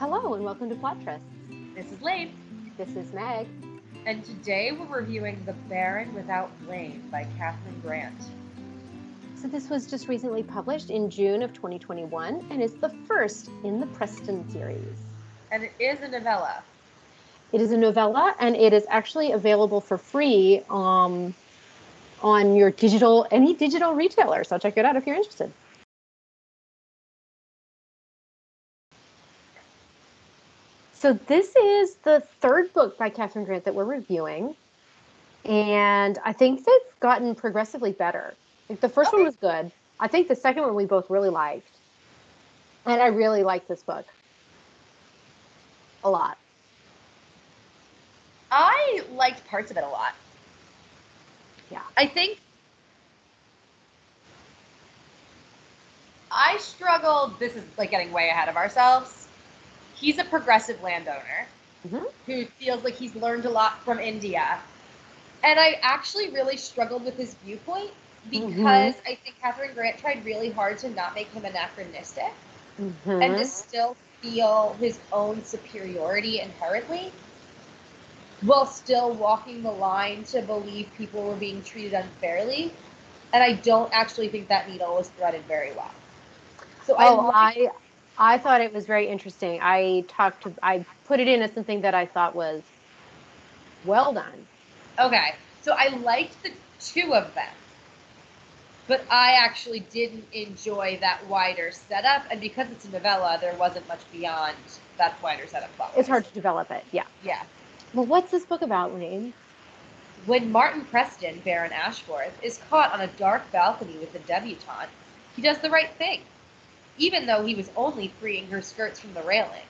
Hello and welcome to Plottress. This is Lane, This is Meg. and today we're reviewing The Baron Without Blame by Catherine Grant. So this was just recently published in June of 2021 and is the first in the Preston series. And it is a novella. It is a novella and it is actually available for free um, on your digital any digital retailer. So check it out if you're interested. So this is the third book by Catherine Grant that we're reviewing. And I think they've gotten progressively better. Like the first one was good. I think the second one we both really liked. And I really like this book. A lot. I liked parts of it a lot. Yeah. I think I struggled. This is like getting way ahead of ourselves. He's a progressive landowner Mhm. who feels like he's learned a lot from India. And I actually really struggled with his viewpoint because I think Catherine Grant tried really hard to not make him anachronistic and Mhm. to still feel his own superiority inherently while still walking the line to believe people were being treated unfairly. And I don't actually think that needle was threaded very well. So Oh, I, I I thought it was very interesting. I talked to I put it in as something that I thought was well done. okay. So I liked the two of them. But I actually didn't enjoy that wider setup, and because it's a novella, there wasn't much beyond that wider setup. It's hard to develop it. Yeah. Yeah. Well, what's this book about, Wayne? When Martin Preston, Baron Ashforth, is caught on a dark balcony with a debutante, he does the right thing, even though he was only freeing her skirts from the railing,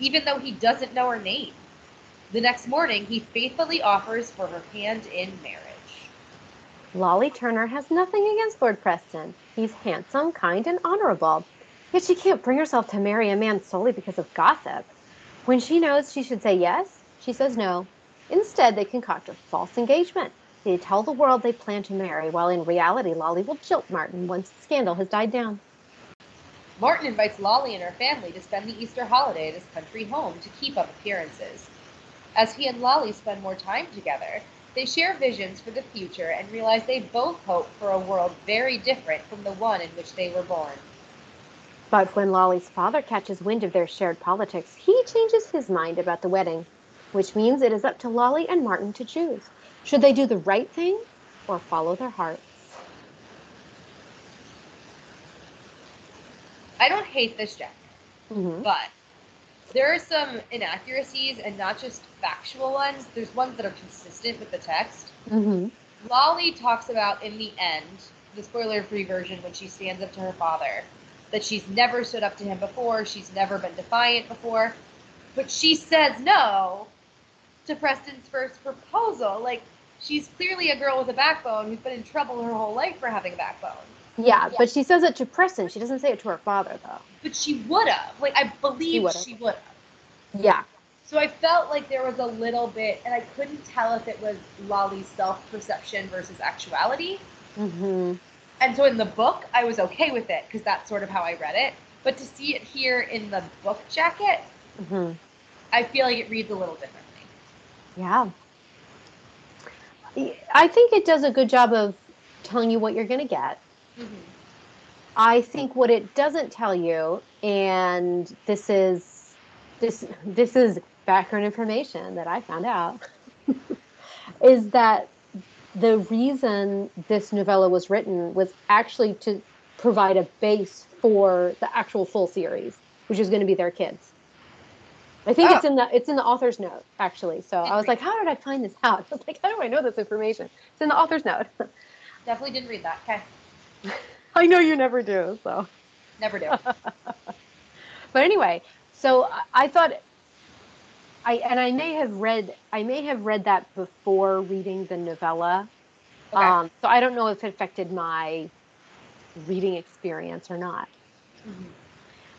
even though he doesn't know her name. The next morning, he faithfully offers for her hand in marriage. Lolly Turner has nothing against Lord Preston. He's handsome, kind, and honorable. Yet she can't bring herself to marry a man solely because of gossip. When she knows she should say yes, she says no. Instead, they concoct a false engagement. They tell the world they plan to marry, while in reality, Lolly will jilt Martin once the scandal has died down. Martin invites Lolly and her family to spend the Easter holiday at his country home to keep up appearances. As he and Lolly spend more time together, they share visions for the future and realize they both hope for a world very different from the one in which they were born. But when Lolly's father catches wind of their shared politics, he changes his mind about the wedding, which means it is up to Lolly and Martin to choose. Should they do the right thing or follow their hearts? I don't hate this genre, Mhm. but there are some inaccuracies and not just factual ones. There's ones that are consistent with the text. Mhm. Lolly talks about in the end, the spoiler free version, when she stands up to her father, that she's never stood up to him before, she's never been defiant before, but she says no to Preston's first proposal. Like, she's clearly a girl with a backbone who's been in trouble her whole life for having a backbone. Yeah, but she says it to Preston. She doesn't say it to her father, though. But she would have. Like, I believe she would have. Yeah. So I felt like there was a little bit, and I couldn't tell if it was Lolly's self perception versus actuality. hmm And so in the book, I was okay with it because that's sort of how I read it. But to see it here in the book jacket, hmm I feel like it reads a little differently. Yeah. I think it does a good job of telling you what you're going to get. Mm-hmm. I think what it doesn't tell you, and this is this this is background information that I found out, is that the reason this novella was written was actually to provide a base for the actual full series, which is going to be their kids. I think it's Oh. in the it's in the author's note actually. So I was like, how did I find this out? I was like, how do I know this information? It's in the author's note. Definitely didn't read that. Okay. I know you never do. So. Never do. but anyway, so I- thought I and I may have read I may have read that before reading the novella. Okay. Um, so I don't know if it affected my reading experience or not. Mhm.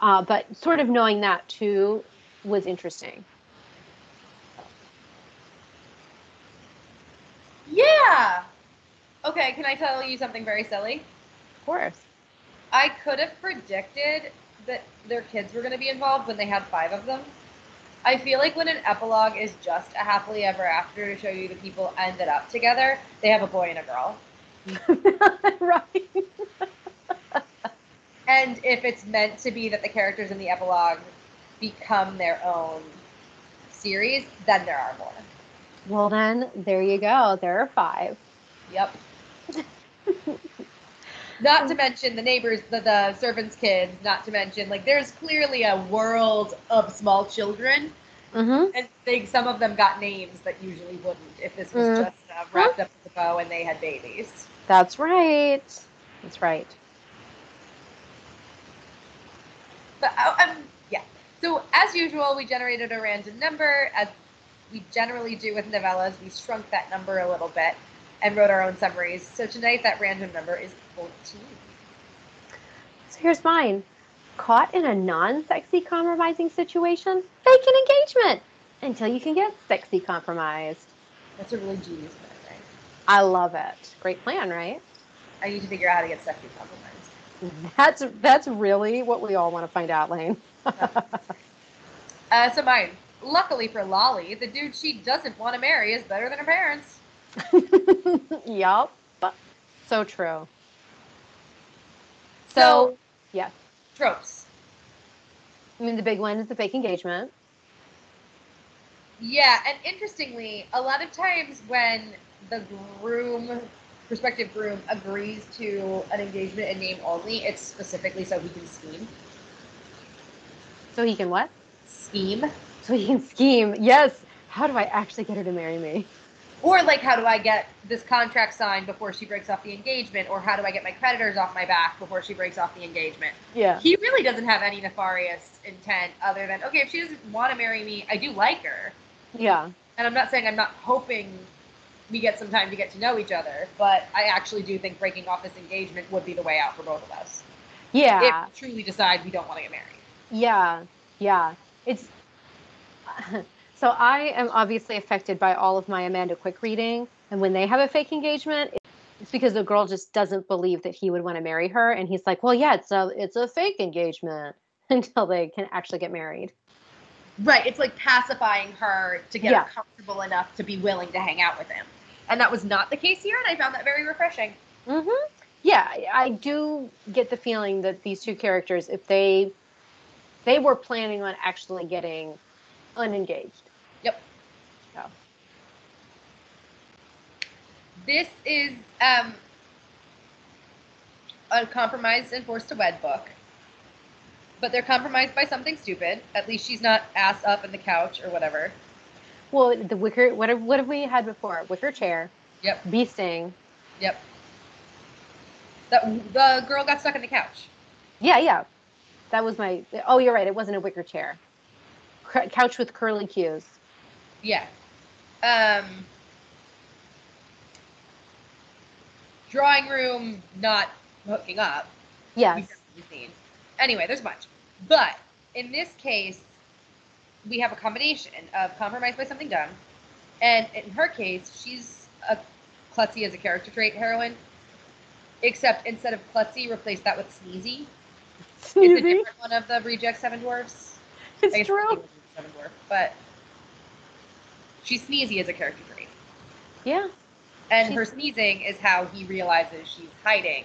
Uh, but sort of knowing that too was interesting. Yeah. Okay, can I tell you something very silly? Of course. I could have predicted that their kids were going to be involved when they had five of them. I feel like when an epilogue is just a happily ever after to show you the people ended up together, they have a boy and a girl. right. And if it's meant to be that the characters in the epilogue become their own series, then there are more. Well, then there you go. There are five. Yep. not to mention the neighbors, the, the servants' kids, not to mention, like, there's clearly a world of small children. Mm-hmm. And they, some of them got names that usually wouldn't if this was Mm. just uh, wrapped up with a bow and they had babies. That's right. That's right. But uh, um, yeah. So as usual, we generated a random number, as we generally do with novellas. We shrunk that number a little bit and wrote our own summaries. So tonight, that random number is 14. So here's mine. Caught in a non-sexy compromising situation, fake an engagement until you can get sexy compromised. That's a really genius plan, right? I love it. Great plan, right? I need to figure out how to get sexy compromised. That's that's really what we all want to find out, Lane. Uh, so mine. Luckily for Lolly, the dude she doesn't want to marry is better than her parents. yup. So true. So, So, yeah. tropes. I mean, the big one is the fake engagement. Yeah, and interestingly, a lot of times when the groom, prospective groom, agrees to an engagement in name only, it's specifically so he can scheme. So he can what? Scheme. So he can scheme. Yes. How do I actually get her to marry me? Or like, how do I get this contract signed before she breaks off the engagement? Or how do I get my creditors off my back before she breaks off the engagement? Yeah. He really doesn't have any nefarious intent other than, okay, if she doesn't want to marry me, I do like her. Yeah. and I'm not saying I'm not hoping we get some time to get to know each other, but I actually do think breaking off this engagement would be the way out for both of us. Yeah. If we truly decide we don't want to get married. Yeah, yeah. It's so I am obviously affected by all of my Amanda Quick reading, and when they have a fake engagement, it's because the girl just doesn't believe that he would want to marry her, and he's like, "Well, yeah, it's a it's a fake engagement," until they can actually get married. Right. It's like pacifying her to get Yeah. her comfortable enough to be willing to hang out with him. And that was not the case here, and I found that very refreshing. hmm Yeah, I- I do get the feeling that these two characters, if they they were planning on actually getting unengaged. Yep. So. This is um, a compromised and forced to wed book. But they're compromised by something stupid. At least she's not ass up in the couch or whatever. Well, the wicker. What have, what have we had before? Wicker chair, Yep. bee sting. Yep. The, the girl got stuck in the couch. Yeah, yeah. That was my. Oh, you're right. It wasn't a wicker chair. Cr- couch with curly cues. Yeah. Um, drawing room not hooking up. Yes. Anyway, there's much. But in this case, we have a combination of compromise by something done. And in her case, she's a klutzy as a character trait heroine. Except instead of klutzy, replace that with sneezy. sneezy. It's a different one of the reject seven dwarfs. It's true. Seven dwarf, but she's sneezy as a character trait. Yeah. And her sneezing is how he realizes she's hiding,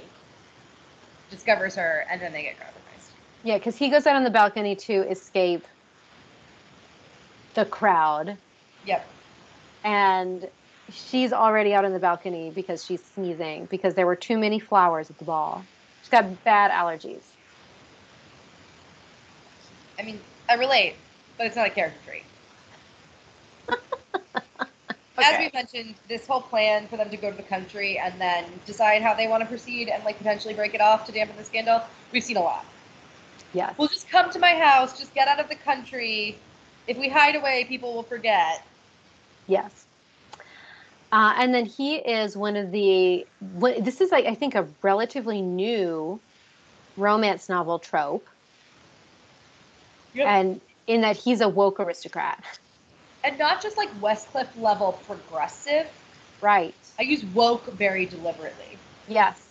discovers her, and then they get compromised. Yeah, because he goes out on the balcony to escape the crowd, Yep. and she's already out on the balcony because she's sneezing because there were too many flowers at the ball. She's got bad allergies. I mean, I relate, but it's not a character trait. As we mentioned, this whole plan for them to go to the country and then decide how they want to proceed and like potentially break it off to dampen the scandal, we've seen a lot. Yes. We'll just come to my house, just get out of the country. If we hide away, people will forget. Yes. Uh, and then he is one of the. What, this is like I think a relatively new romance novel trope, Yep. and in that he's a woke aristocrat. And not just like Westcliff level progressive. Right. I use woke very deliberately. Yes.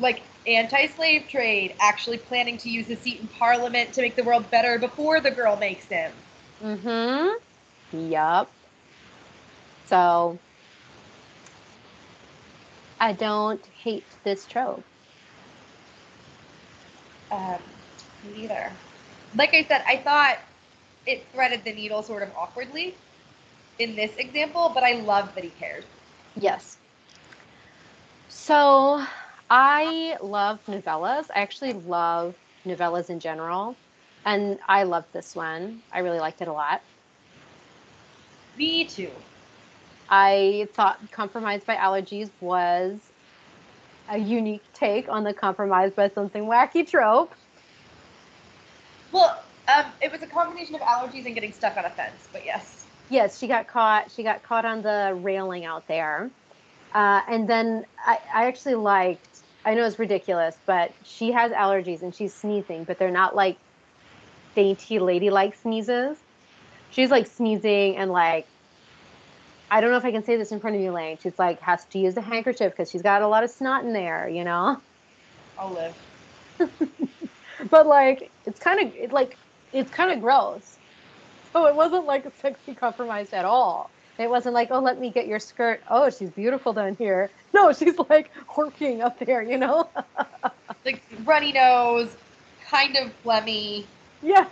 like anti-slave trade, actually planning to use his seat in parliament to make the world better before the girl makes him. Mm-hmm. Yup. So I don't hate this trope. Um, me neither. Like I said, I thought it threaded the needle sort of awkwardly in this example, but I love that he cared. Yes. So I love novellas. I actually love novellas in general. And I loved this one. I really liked it a lot. Me too. I thought Compromised by Allergies was a unique take on the Compromised by Something Wacky trope. Well, um, it was a combination of allergies and getting stuck on a fence, but yes. Yes, she got caught. She got caught on the railing out there. Uh, and then I, I actually liked, I know it's ridiculous, but she has allergies and she's sneezing, but they're not like dainty ladylike sneezes. She's like sneezing and like I don't know if I can say this in front of you, Lane. She's like has to use a handkerchief because she's got a lot of snot in there, you know. I'll live. but like it's kind of it, like it's kind of gross. So it wasn't like a sexy compromise at all. It wasn't like, oh, let me get your skirt. Oh, she's beautiful down here. No, she's like working up there, you know? like runny nose, kind of phlegmy. Yes.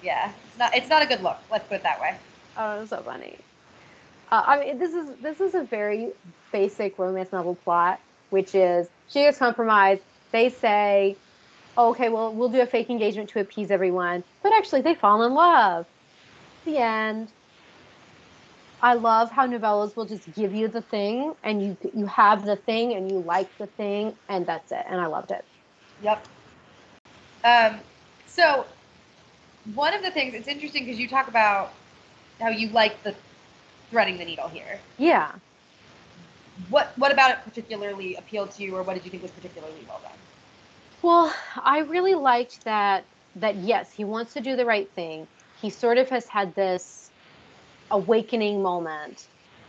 Yeah, it's not. It's not a good look. Let's put it that way. Oh, so funny. Uh, I mean, this is this is a very basic romance novel plot, which is she is compromised. They say, oh, "Okay, well, we'll do a fake engagement to appease everyone," but actually, they fall in love. The end. I love how novellas will just give you the thing, and you you have the thing, and you like the thing, and that's it. And I loved it. Yep. Um, so one of the things it's interesting because you talk about how you like the threading the needle here. Yeah. What what about it particularly appealed to you, or what did you think was particularly well done? Well, I really liked that that yes, he wants to do the right thing. He sort of has had this awakening moment,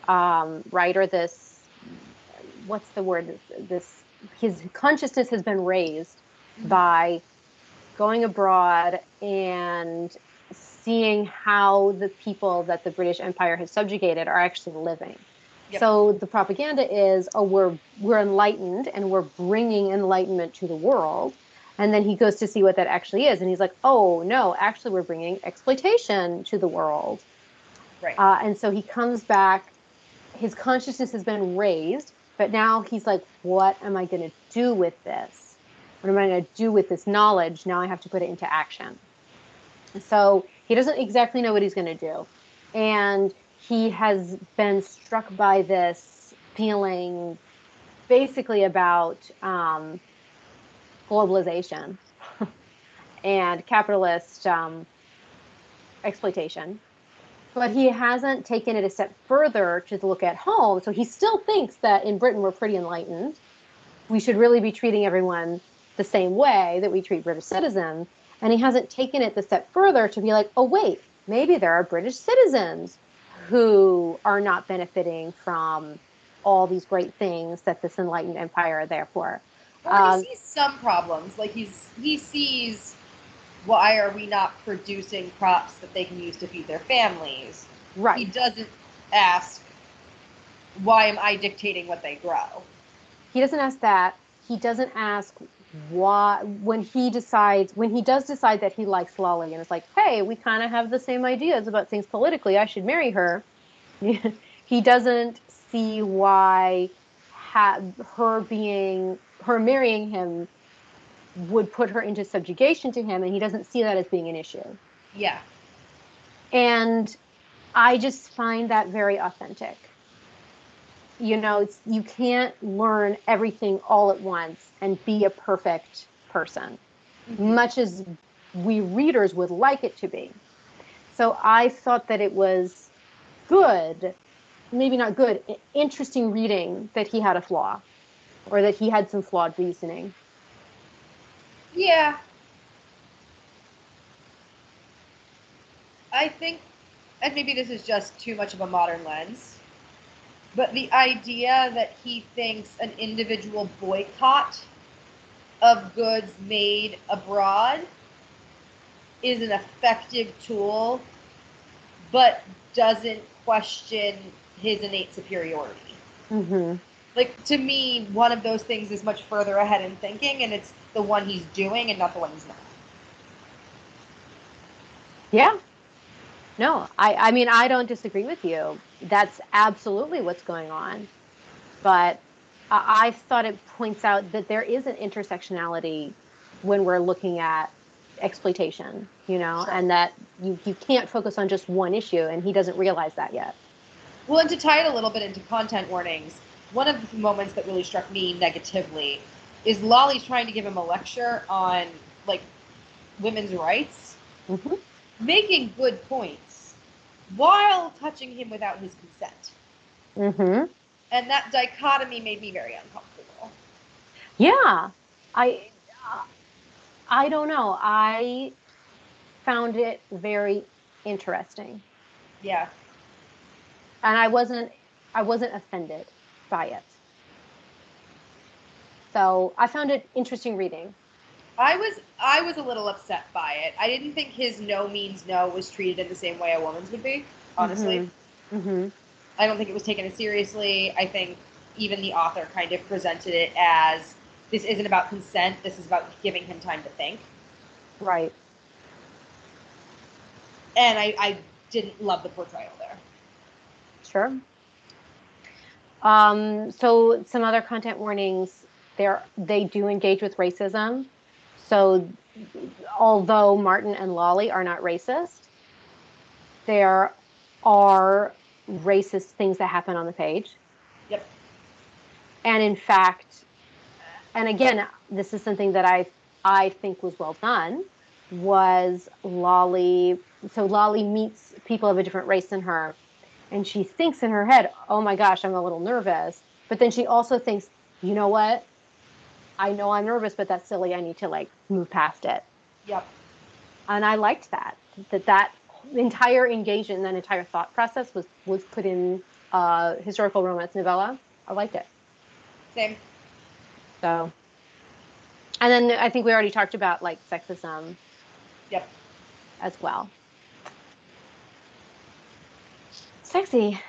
um, right? Or this what's the word? This his consciousness has been raised mm-hmm. by going abroad and seeing how the people that the British Empire has subjugated are actually living. Yep. So the propaganda is, oh, we're we're enlightened and we're bringing enlightenment to the world. And then he goes to see what that actually is, and he's like, oh no, actually we're bringing exploitation to the world. Right. Uh, and so he comes back. His consciousness has been raised, but now he's like, what am I going to do with this? What am I going to do with this knowledge? Now I have to put it into action. So he doesn't exactly know what he's going to do. And he has been struck by this feeling basically about um, globalization and capitalist um, exploitation. But he hasn't taken it a step further to look at home. So he still thinks that in Britain we're pretty enlightened. We should really be treating everyone the same way that we treat British citizens. And he hasn't taken it the step further to be like, oh, wait, maybe there are British citizens who are not benefiting from all these great things that this enlightened empire are there for. Or um, he sees some problems. Like he's he sees why are we not producing crops that they can use to feed their families? Right. He doesn't ask why am I dictating what they grow? He doesn't ask that. He doesn't ask why when he decides when he does decide that he likes Lolly and it's like, hey, we kind of have the same ideas about things politically. I should marry her. he doesn't see why ha- her being her marrying him would put her into subjugation to him, and he doesn't see that as being an issue. Yeah. And I just find that very authentic you know you can't learn everything all at once and be a perfect person. Mm-hmm. much as we readers would like it to be. So i thought that it was good maybe not good interesting reading that he had a flaw or that he had some flawed reasoning. Yeah. I think and maybe this is just too much of a modern lens but the idea that he thinks an individual boycott of goods made abroad is an effective tool, but doesn't question his innate superiority. Mm-hmm. Like to me, one of those things is much further ahead in thinking, and it's the one he's doing and not the one he's not. Yeah. No, I, I mean, I don't disagree with you. That's absolutely what's going on. But I, I thought it points out that there is an intersectionality when we're looking at exploitation, you know, Sure. and that you, you can't focus on just one issue, and he doesn't realize that yet. Well, and to tie it a little bit into content warnings, one of the moments that really struck me negatively is Lolly's trying to give him a lecture on like women's rights, Mm-hmm. Making good points while touching him without his consent. Mm-hmm. And that dichotomy made me very uncomfortable. Yeah, I, I don't know. I found it very interesting, Yeah. and I wasn't, I wasn't offended by it. So I found it interesting reading. I was I was a little upset by it. I didn't think his no means no was treated in the same way a woman's would be. Honestly, Mm-hmm. I don't think it was taken as seriously. I think even the author kind of presented it as this isn't about consent. This is about giving him time to think. Right. And I, I didn't love the portrayal there. Sure. Um, so some other content warnings. There, they do engage with racism. So, although Martin and Lolly are not racist, there are racist things that happen on the page. Yep. And in fact, and again, this is something that I I think was well done. Was Lolly? So Lolly meets people of a different race than her, and she thinks in her head, "Oh my gosh, I'm a little nervous." But then she also thinks, "You know what? I know I'm nervous, but that's silly. I need to like move past it." Yep. And I liked that. That that entire engagement, that entire thought process was was put in uh, historical romance novella. I liked it. Same. So, and then I think we already talked about like sexism Yep. as well. Sexy.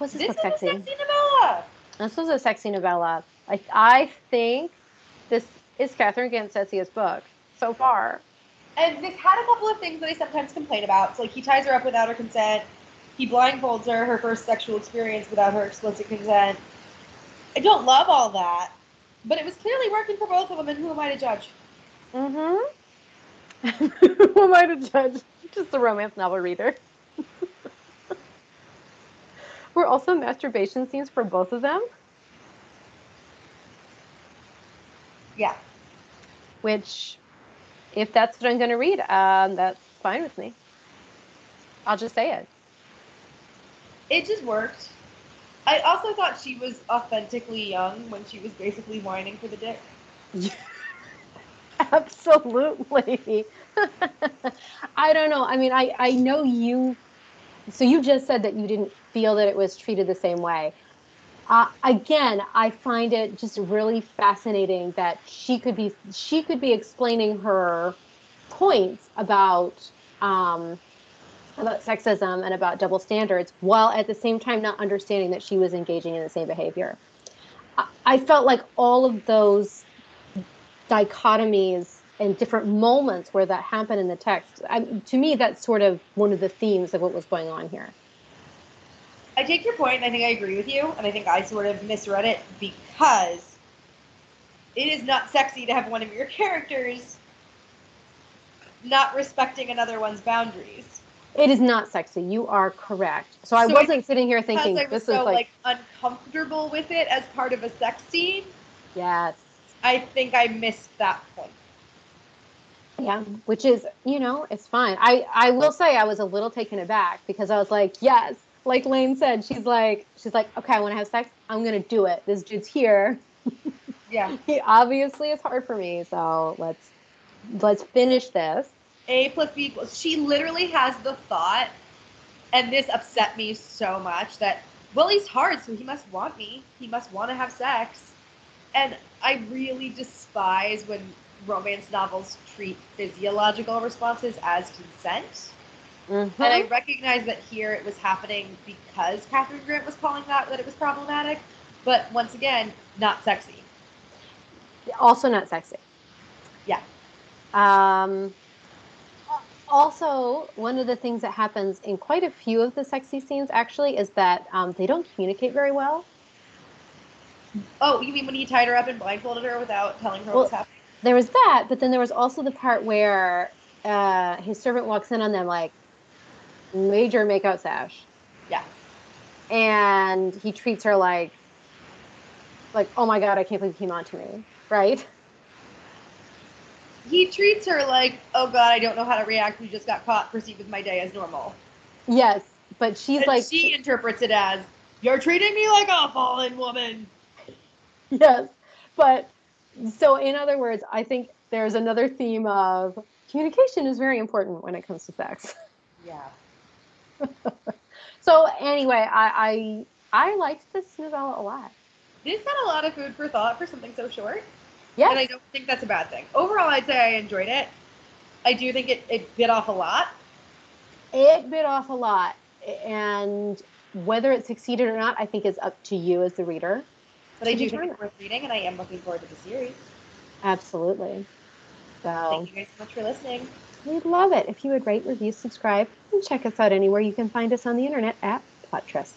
This, This is sexy? a sexy novella. This was a sexy novella. I I think this is Catherine Grant's sexiest book so far. And this had a couple of things that I sometimes complain about. It's like he ties her up without her consent. He blindfolds her, her first sexual experience without her explicit consent. I don't love all that, but it was clearly working for both of them, and who am I to judge? Mm-hmm. Who am I to judge? Just a romance novel reader. Were also masturbation scenes for both of them, Yeah. which, if that's what I'm going to read, um, that's fine with me. I'll just say it. It just worked. I also thought she was authentically young when she was basically whining for the dick. Absolutely. I don't know. I mean, I, I know you. So you just said that you didn't feel that it was treated the same way. Uh, again, I find it just really fascinating that she could be she could be explaining her points about um, about sexism and about double standards while at the same time not understanding that she was engaging in the same behavior. I, I felt like all of those dichotomies and different moments where that happened in the text. I, to me, that's sort of one of the themes of what was going on here. I take your point, and I think I agree with you, and I think I sort of misread it because it is not sexy to have one of your characters not respecting another one's boundaries. It is not sexy. You are correct. So I So I wasn't sitting here thinking I was this is like, like uncomfortable with it as part of a sex scene, yes, I think I missed that point. yeah, which is you know it's fine. I I will say I was a little taken aback because I was like, yes, like Lane said, she's like she's like, okay, I want to have sex. I'm gonna do it. This dude's here. Yeah. He obviously is hard for me. So let's let's finish this. A plus B equals. She literally has the thought, and this upset me so much that, well, he's hard, so he must want me. He must want to have sex. and I really despise when romance novels treat physiological responses as consent. Mhm. And I recognize that here it was happening because Catherine Grant was calling that that it was problematic, but once again, not sexy. also not sexy. Yeah. Um, also, one of the things that happens in quite a few of the sexy scenes actually is that um, they don't communicate very well. Oh, you mean when he tied her up and blindfolded her without telling her Well, what was happening? There was that, but then there was also the part where uh, his servant walks in on them like major makeout sash, Yeah. and he treats her like, like, oh my god, I can't believe he came on to me, right? He treats her like, oh god, I don't know how to react. We just got caught. Proceed with my day as normal. Yes, but she's and like, she interprets it as, you're treating me like a fallen woman. yes, but so in other words, I think there's another theme of communication is very important when it comes to sex. Yeah. So anyway, I I, I liked this novella a lot. This got a lot of food for thought for something so short. Yes. And I don't think that's a bad thing. Overall, I'd say I enjoyed it. I do think it, it bit off a lot. it bit off a lot and whether it succeeded or not i think is up to you as the reader But I do think it's worth reading, and I am looking forward to the series. absolutely so Thank you guys so much for listening. We'd love it if you would rate review subscribe and check us out anywhere you can find us on the internet at plottress